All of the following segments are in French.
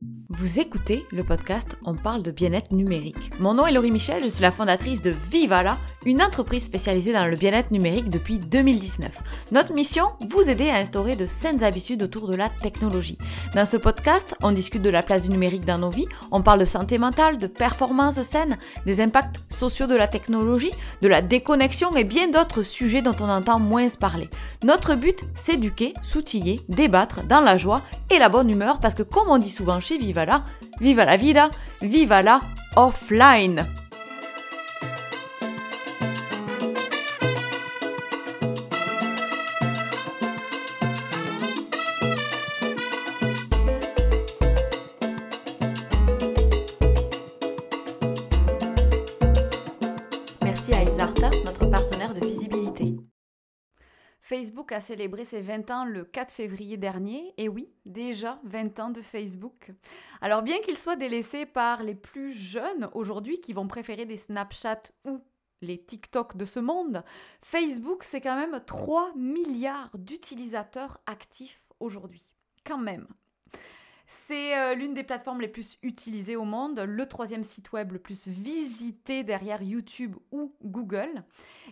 thank you Vous écoutez le podcast On parle de bien-être numérique. Mon nom est Laurie Michel, je suis la fondatrice de Vivala, une entreprise spécialisée dans le bien-être numérique depuis 2019. Notre mission, vous aider à instaurer de saines habitudes autour de la technologie. Dans ce podcast, on discute de la place du numérique dans nos vies, on parle de santé mentale, de performance saine, des impacts sociaux de la technologie, de la déconnexion et bien d'autres sujets dont on entend moins parler. Notre but, s'éduquer, s'outiller, débattre dans la joie et la bonne humeur parce que comme on dit souvent chez Vivala, viva la vida, viva la offline. Facebook a célébré ses 20 ans le 4 février dernier, et oui, déjà 20 ans de Facebook. Alors bien qu'il soit délaissé par les plus jeunes aujourd'hui qui vont préférer des Snapchat ou les TikTok de ce monde, Facebook c'est quand même 3 milliards d'utilisateurs actifs aujourd'hui. Quand même. C'est euh, l'une des plateformes les plus utilisées au monde, le troisième site web le plus visité derrière YouTube ou Google.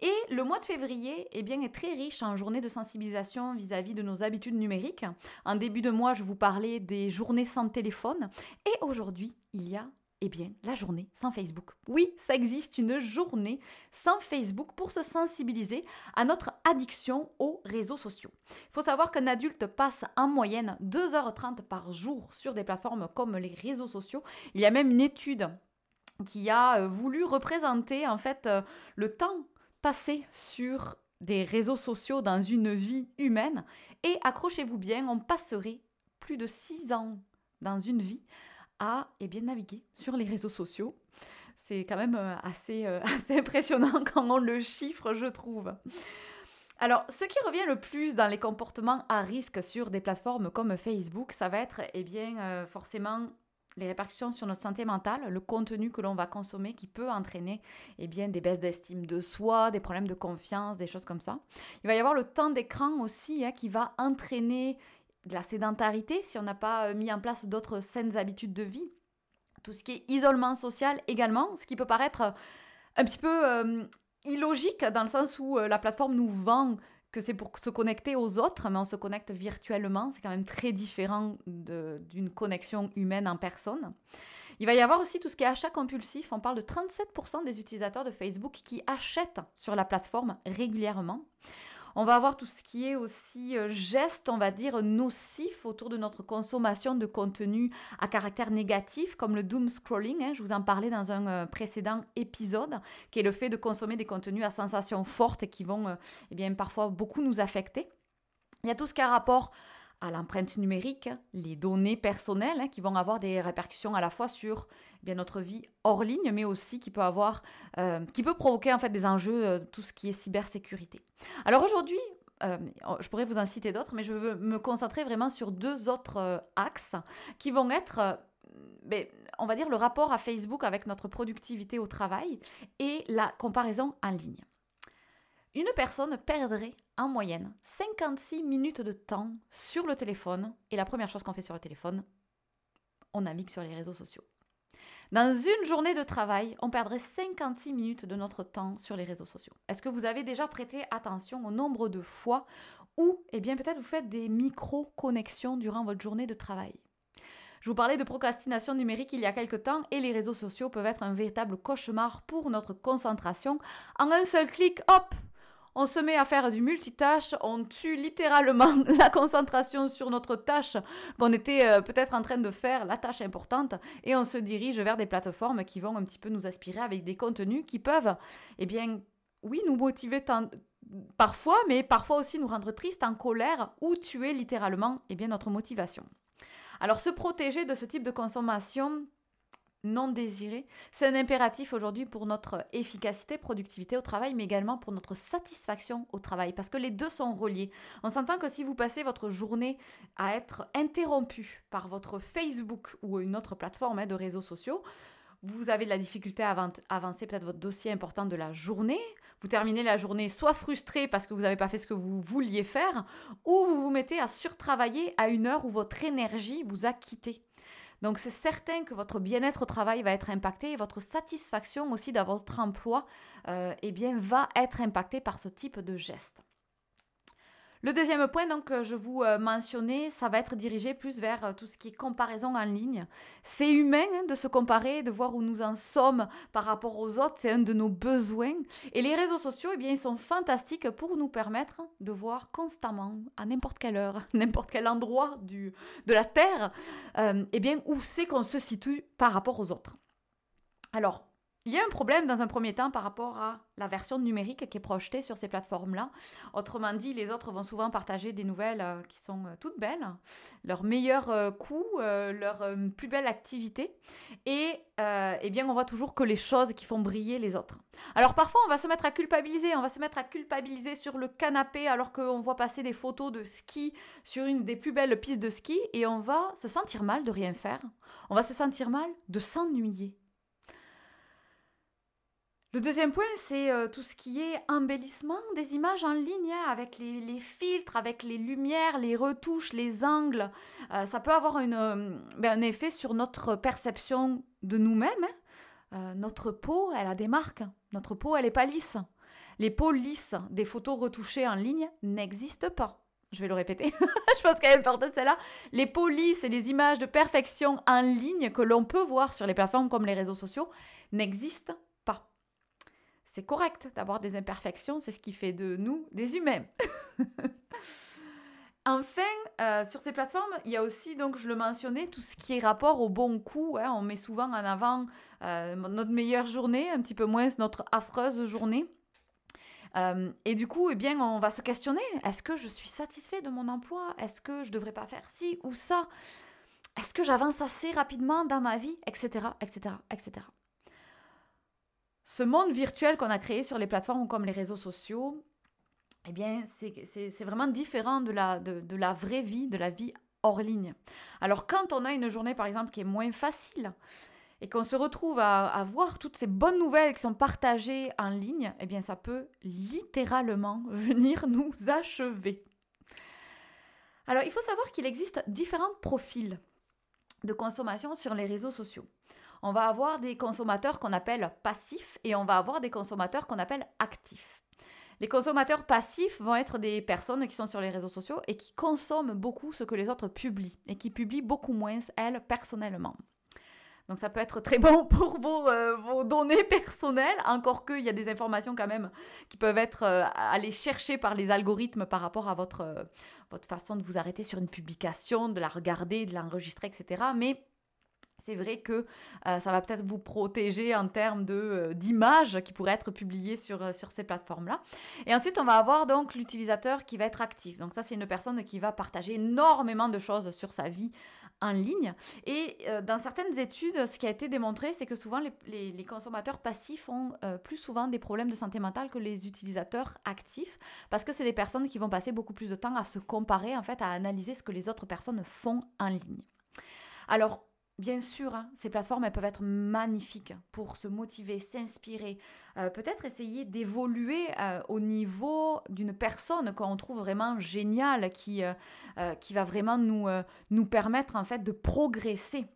Et le mois de février eh bien, est très riche en journées de sensibilisation vis-à-vis -vis de nos habitudes numériques. En début de mois, je vous parlais des journées sans téléphone. Et aujourd'hui, il y a eh bien, la journée sans Facebook. Oui, ça existe une journée sans Facebook pour se sensibiliser à notre addiction aux réseaux sociaux. Il faut savoir qu'un adulte passe en moyenne 2h30 par jour sur des plateformes comme les réseaux sociaux. Il y a même une étude qui a euh, voulu représenter en fait euh, le temps passé sur des réseaux sociaux dans une vie humaine. Et accrochez-vous bien, on passerait plus de 6 ans dans une vie à eh bien, naviguer sur les réseaux sociaux. C'est quand même euh, assez, euh, assez impressionnant quand on le chiffre, je trouve. Alors, ce qui revient le plus dans les comportements à risque sur des plateformes comme Facebook, ça va être eh bien, euh, forcément les répercussions sur notre santé mentale, le contenu que l'on va consommer qui peut entraîner eh bien, des baisses d'estime de soi, des problèmes de confiance, des choses comme ça. Il va y avoir le temps d'écran aussi hein, qui va entraîner de la sédentarité, si on n'a pas euh, mis en place d'autres saines habitudes de vie. Tout ce qui est isolement social également, ce qui peut paraître euh, un petit peu euh, illogique dans le sens où la plateforme nous vend que c'est pour se connecter aux autres, mais on se connecte virtuellement. C'est quand même très différent d'une connexion humaine en personne. Il va y avoir aussi tout ce qui est achat compulsif. On parle de 37% des utilisateurs de Facebook qui achètent sur la plateforme régulièrement. On va avoir tout ce qui est aussi euh, geste, on va dire, nocif autour de notre consommation de contenu à caractère négatif, comme le doom scrolling. Hein, je vous en parlais dans un euh, précédent épisode, qui est le fait de consommer des contenus à sensations fortes qui vont euh, eh bien, parfois beaucoup nous affecter. Il y a tout ce qui a rapport à l'empreinte numérique, les données personnelles hein, qui vont avoir des répercussions à la fois sur eh bien notre vie hors ligne, mais aussi qui peut avoir, euh, qui peut provoquer en fait des enjeux, euh, tout ce qui est cybersécurité. Alors aujourd'hui, euh, je pourrais vous en citer d'autres, mais je veux me concentrer vraiment sur deux autres axes qui vont être ben, on va dire le rapport à Facebook avec notre productivité au travail et la comparaison en ligne. Une personne perdrait en moyenne 56 minutes de temps sur le téléphone et la première chose qu'on fait sur le téléphone, on navigue sur les réseaux sociaux. Dans une journée de travail, on perdrait 56 minutes de notre temps sur les réseaux sociaux. Est-ce que vous avez déjà prêté attention au nombre de fois où, eh bien, peut-être vous faites des micro-connexions durant votre journée de travail? Je vous parlais de procrastination numérique il y a quelque temps et les réseaux sociaux peuvent être un véritable cauchemar pour notre concentration. En un seul clic, hop, on se met à faire du multitâche, on tue littéralement la concentration sur notre tâche qu'on était euh, peut-être en train de faire, la tâche importante, et on se dirige vers des plateformes qui vont un petit peu nous aspirer avec des contenus qui peuvent, eh bien, oui, nous motiver parfois, mais parfois aussi nous rendre tristes, en colère, ou tuer littéralement eh bien, notre motivation. Alors se protéger de ce type de consommation, non désiré. C'est un impératif aujourd'hui pour notre efficacité, productivité au travail, mais également pour notre satisfaction au travail, parce que les deux sont reliés. On s'entend que si vous passez votre journée à être interrompu par votre Facebook ou une autre plateforme hein, de réseaux sociaux, vous avez de la difficulté à avancer peut-être votre dossier important de la journée, vous terminez la journée soit frustré parce que vous n'avez pas fait ce que vous vouliez faire, ou vous vous mettez à surtravailler à une heure où votre énergie vous a quitté. Donc c'est certain que votre bien-être au travail va être impacté et votre satisfaction aussi dans votre emploi euh, eh va être impactée par ce type de geste. Le deuxième point donc, que je vous euh, mentionnais, ça va être dirigé plus vers euh, tout ce qui est comparaison en ligne. C'est humain hein, de se comparer, de voir où nous en sommes par rapport aux autres, c'est un de nos besoins. Et les réseaux sociaux, eh bien, ils sont fantastiques pour nous permettre de voir constamment, à n'importe quelle heure, n'importe quel endroit du, de la Terre, euh, eh bien, où c'est qu'on se situe par rapport aux autres. Alors, il y a un problème dans un premier temps par rapport à la version numérique qui est projetée sur ces plateformes-là. Autrement dit, les autres vont souvent partager des nouvelles euh, qui sont euh, toutes belles, leurs meilleurs euh, coups, leurs plus belles activités. Et eh bien, on voit toujours que les choses qui font briller les autres. Alors parfois, on va se mettre à culpabiliser. On va se mettre à culpabiliser sur le canapé alors qu'on voit passer des photos de ski sur une des plus belles pistes de ski. Et on va se sentir mal de rien faire. On va se sentir mal de s'ennuyer. Le deuxième point, c'est euh, tout ce qui est embellissement des images en ligne, hein, avec les, filtres, avec les lumières, les retouches, les angles. Euh, ça peut avoir euh, ben, un effet sur notre perception de nous-mêmes. Hein. notre peau, elle a des marques. Notre peau, elle n'est pas lisse. Les peaux lisses des photos retouchées en ligne n'existent pas. Je vais le répéter. Je pense qu'elle est importante celle-là. Les peaux lisses et les images de perfection en ligne que l'on peut voir sur les plateformes comme les réseaux sociaux n'existent c'est correct d'avoir des imperfections, c'est ce qui fait de nous des humains. enfin, euh, sur ces plateformes, il y a aussi, donc je le mentionnais, tout ce qui est rapport au bon coup. Hein. on met souvent en avant euh, notre meilleure journée, un petit peu moins notre affreuse journée. Euh, et du coup, eh bien, on va se questionner. Est-ce que je suis satisfait de mon emploi? Est-ce que je ne devrais pas faire ci ou ça? Est-ce que j'avance assez rapidement dans ma vie? Etc. etc. etc ce monde virtuel qu'on a créé sur les plateformes comme les réseaux sociaux, eh bien, c'est vraiment différent de la, vraie vie, de la vie hors ligne. Alors, quand on a une journée, par exemple, qui est moins facile, et qu'on se retrouve à, à, voir toutes ces bonnes nouvelles qui sont partagées en ligne, eh bien, ça peut littéralement venir nous achever. Alors, il faut savoir qu'il existe différents profils de consommation sur les réseaux sociaux on va avoir des consommateurs qu'on appelle passifs et on va avoir des consommateurs qu'on appelle actifs. Les consommateurs passifs vont être des personnes qui sont sur les réseaux sociaux et qui consomment beaucoup ce que les autres publient et qui publient beaucoup moins elles personnellement. Donc ça peut être très bon pour vos, euh, données personnelles, encore qu'il y a des informations quand même qui peuvent être euh, allées chercher par les algorithmes par rapport à votre, euh, votre façon de vous arrêter sur une publication, de la regarder, de l'enregistrer, etc. Mais c'est vrai que euh, ça va peut-être vous protéger en termes euh, d'images qui pourraient être publiées sur, euh, sur ces plateformes-là. Et ensuite, on va avoir donc l'utilisateur qui va être actif. Donc ça, c'est une personne qui va partager énormément de choses sur sa vie en ligne. Et dans certaines études, ce qui a été démontré, c'est que souvent les, les, consommateurs passifs ont plus souvent des problèmes de santé mentale que les utilisateurs actifs, parce que c'est des personnes qui vont passer beaucoup plus de temps à se comparer, en fait, à analyser ce que les autres personnes font en ligne. Alors, Bien sûr, hein, ces plateformes elles peuvent être magnifiques pour se motiver, s'inspirer, euh, peut-être essayer d'évoluer euh, au niveau d'une personne qu'on trouve vraiment géniale, qui, euh, qui va vraiment nous, nous permettre en fait de progresser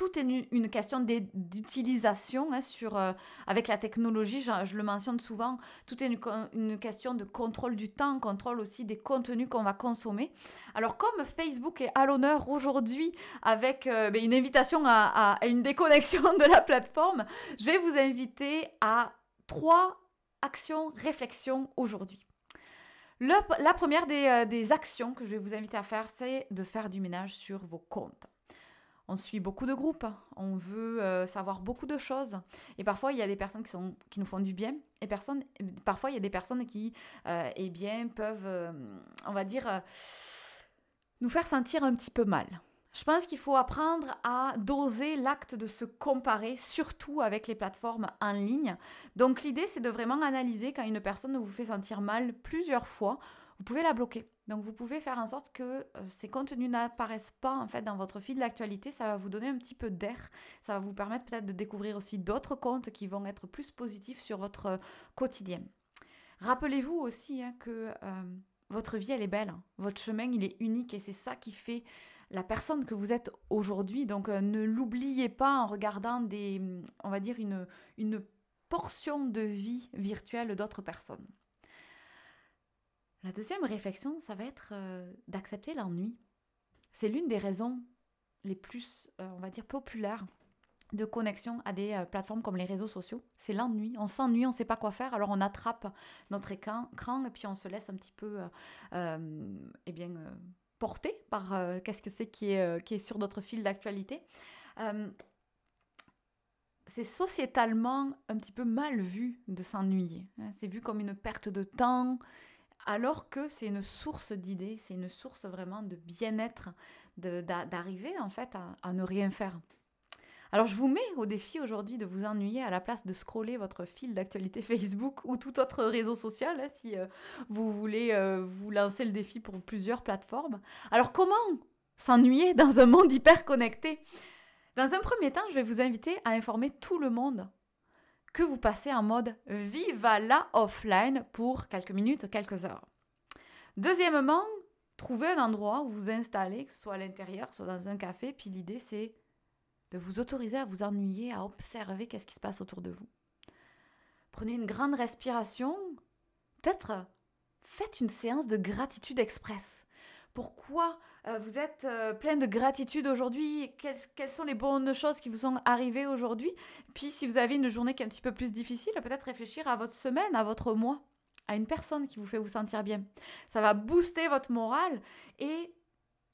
tout est une, question d'utilisation hein, sur, euh, avec la technologie, je, le mentionne souvent, tout est une, question de contrôle du temps, contrôle aussi des contenus qu'on va consommer. Alors comme Facebook est à l'honneur aujourd'hui avec euh, ben, une invitation à, une déconnexion de la plateforme, je vais vous inviter à trois actions, réflexions aujourd'hui. la première euh, des actions que je vais vous inviter à faire, c'est de faire du ménage sur vos comptes on suit beaucoup de groupes, on veut euh, savoir beaucoup de choses. Et parfois, il y a des personnes qui, sont, qui nous font du bien. Et parfois, il y a des personnes qui, euh, eh bien, peuvent, euh, on va dire, nous faire sentir un petit peu mal. Je pense qu'il faut apprendre à doser l'acte de se comparer, surtout avec les plateformes en ligne. Donc l'idée, c'est de vraiment analyser quand une personne vous fait sentir mal plusieurs fois, vous pouvez la bloquer. Donc vous pouvez faire en sorte que euh, ces contenus n'apparaissent pas en fait dans votre fil d'actualité. Ça va vous donner un petit peu d'air. Ça va vous permettre peut-être de découvrir aussi d'autres comptes qui vont être plus positifs sur votre euh, quotidien. Rappelez-vous aussi hein, que euh, votre vie elle est belle. Votre chemin il est unique et c'est ça qui fait la personne que vous êtes aujourd'hui. Donc ne l'oubliez pas en regardant des, on va dire, une, une portion de vie virtuelle d'autres personnes. La deuxième réflexion, ça va être euh, d'accepter l'ennui. C'est l'une des raisons les plus, euh, on va dire, populaires de connexion à des plateformes comme les réseaux sociaux. C'est l'ennui. On s'ennuie, on ne sait pas quoi faire, alors on attrape notre écran, et puis on se laisse un petit peu eh porté par euh, qu'est-ce que c'est qui, est, euh, qui est sur notre fil d'actualité. Euh, c'est sociétalement un petit peu mal vu de s'ennuyer. Hein. C'est vu comme une perte de temps, alors que c'est une source d'idées, c'est une source vraiment de bien-être, d'arriver en fait à ne rien faire. Alors je vous mets au défi aujourd'hui de vous ennuyer à la place de scroller votre fil d'actualité Facebook ou tout autre réseau social hein, si euh, vous voulez euh, vous lancer le défi pour plusieurs plateformes. Alors comment s'ennuyer dans un monde hyper connecté Dans un premier temps, je vais vous inviter à informer tout le monde que vous passez en mode viva la offline pour quelques minutes, quelques heures. Deuxièmement, trouvez un endroit où vous installez, que ce soit à l'intérieur, soit dans un café, puis l'idée c'est de vous autoriser à vous ennuyer, à observer qu'est-ce qui se passe autour de vous. Prenez une grande respiration. Peut-être faites une séance de gratitude express. Pourquoi euh, vous êtes euh, plein de gratitude aujourd'hui? Quelles, quelles, sont les bonnes choses qui vous sont arrivées aujourd'hui? Puis si vous avez une journée qui est un petit peu plus difficile, peut-être réfléchir à votre semaine, à votre mois, à une personne qui vous fait vous sentir bien. Ça va booster votre morale et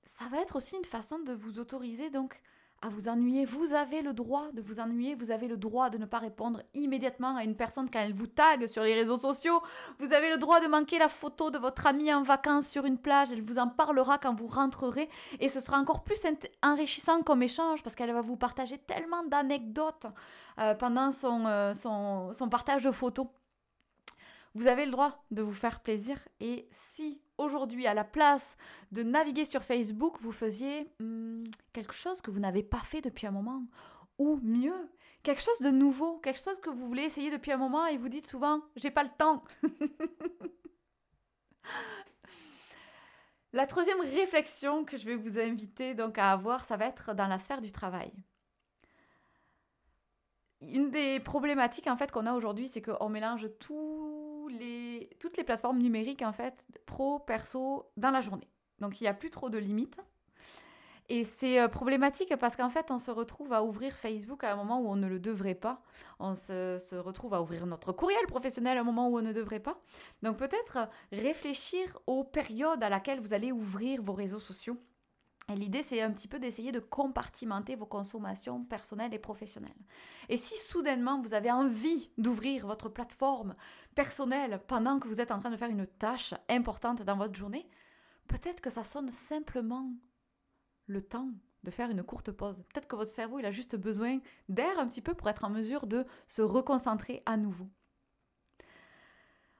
ça va être aussi une façon de vous autoriser donc à vous ennuyer. Vous avez le droit de vous ennuyer, vous avez le droit de ne pas répondre immédiatement à une personne quand elle vous tague sur les réseaux sociaux. Vous avez le droit de manquer la photo de votre amie en vacances sur une plage, elle vous en parlera quand vous rentrerez et ce sera encore plus enrichissant comme échange parce qu'elle va vous partager tellement d'anecdotes euh, pendant son, euh, son, son partage de photos. Vous avez le droit de vous faire plaisir et si aujourd'hui, à la place de naviguer sur Facebook, vous faisiez hmm, quelque chose que vous n'avez pas fait depuis un moment Ou mieux, quelque chose de nouveau, quelque chose que vous voulez essayer depuis un moment et vous dites souvent j'ai pas le temps. la troisième réflexion que je vais vous inviter donc à avoir, ça va être dans la sphère du travail. Une des problématiques en fait qu'on a aujourd'hui, c'est qu'on mélange tout toutes les plateformes numériques, en fait, pro, perso, dans la journée. Donc, il n'y a plus trop de limites. Et c'est euh, problématique parce qu'en fait, on se retrouve à ouvrir Facebook à un moment où on ne le devrait pas. On se, retrouve à ouvrir notre courriel professionnel à un moment où on ne devrait pas. Donc peut-être réfléchir aux périodes à laquelle vous allez ouvrir vos réseaux sociaux et l'idée, c'est un petit peu d'essayer de compartimenter vos consommations personnelles et professionnelles. Et si soudainement vous avez envie d'ouvrir votre plateforme personnelle pendant que vous êtes en train de faire une tâche importante dans votre journée, peut-être que ça sonne simplement le temps de faire une courte pause. Peut-être que votre cerveau, il a juste besoin d'air un petit peu pour être en mesure de se reconcentrer à nouveau.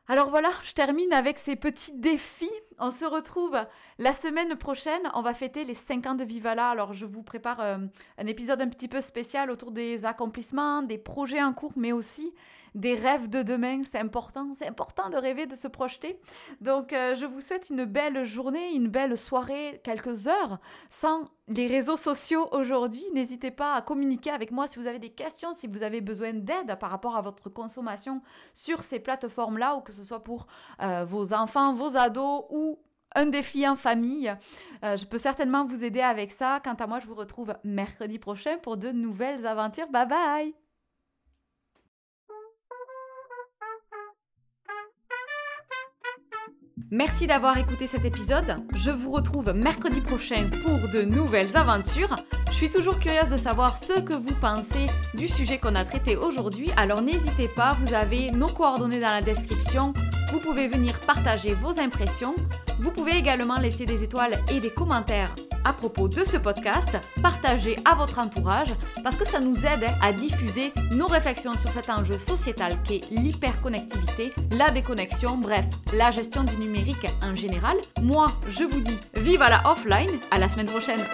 Alors voilà, je termine avec ces petits défis. On se retrouve la semaine prochaine. On va fêter les 5 ans de Vivala. Alors je vous prépare euh, un épisode un petit peu spécial autour des accomplissements, des projets en cours, mais aussi des rêves de demain. C'est important, c'est important de rêver, de se projeter. Donc euh, je vous souhaite une belle journée, une belle soirée, quelques heures sans les réseaux sociaux aujourd'hui. N'hésitez pas à communiquer avec moi si vous avez des questions, si vous avez besoin d'aide par rapport à votre consommation sur ces plateformes-là, ou que ce soit pour euh, vos enfants, vos ados ou un défi en famille. Euh, je peux certainement vous aider avec ça. Quant à moi, je vous retrouve mercredi prochain pour de nouvelles aventures. Bye bye Merci d'avoir écouté cet épisode. Je vous retrouve mercredi prochain pour de nouvelles aventures. Je suis toujours curieuse de savoir ce que vous pensez du sujet qu'on a traité aujourd'hui, alors n'hésitez pas, vous avez nos coordonnées dans la description. Vous pouvez venir partager vos impressions. Vous pouvez également laisser des étoiles et des commentaires à propos de ce podcast, partagez à votre entourage parce que ça nous aide à diffuser nos réflexions sur cet enjeu sociétal qu'est l'hyperconnectivité, la déconnexion, bref, la gestion du numérique en général. Moi, je vous dis vive à la offline, à la semaine prochaine.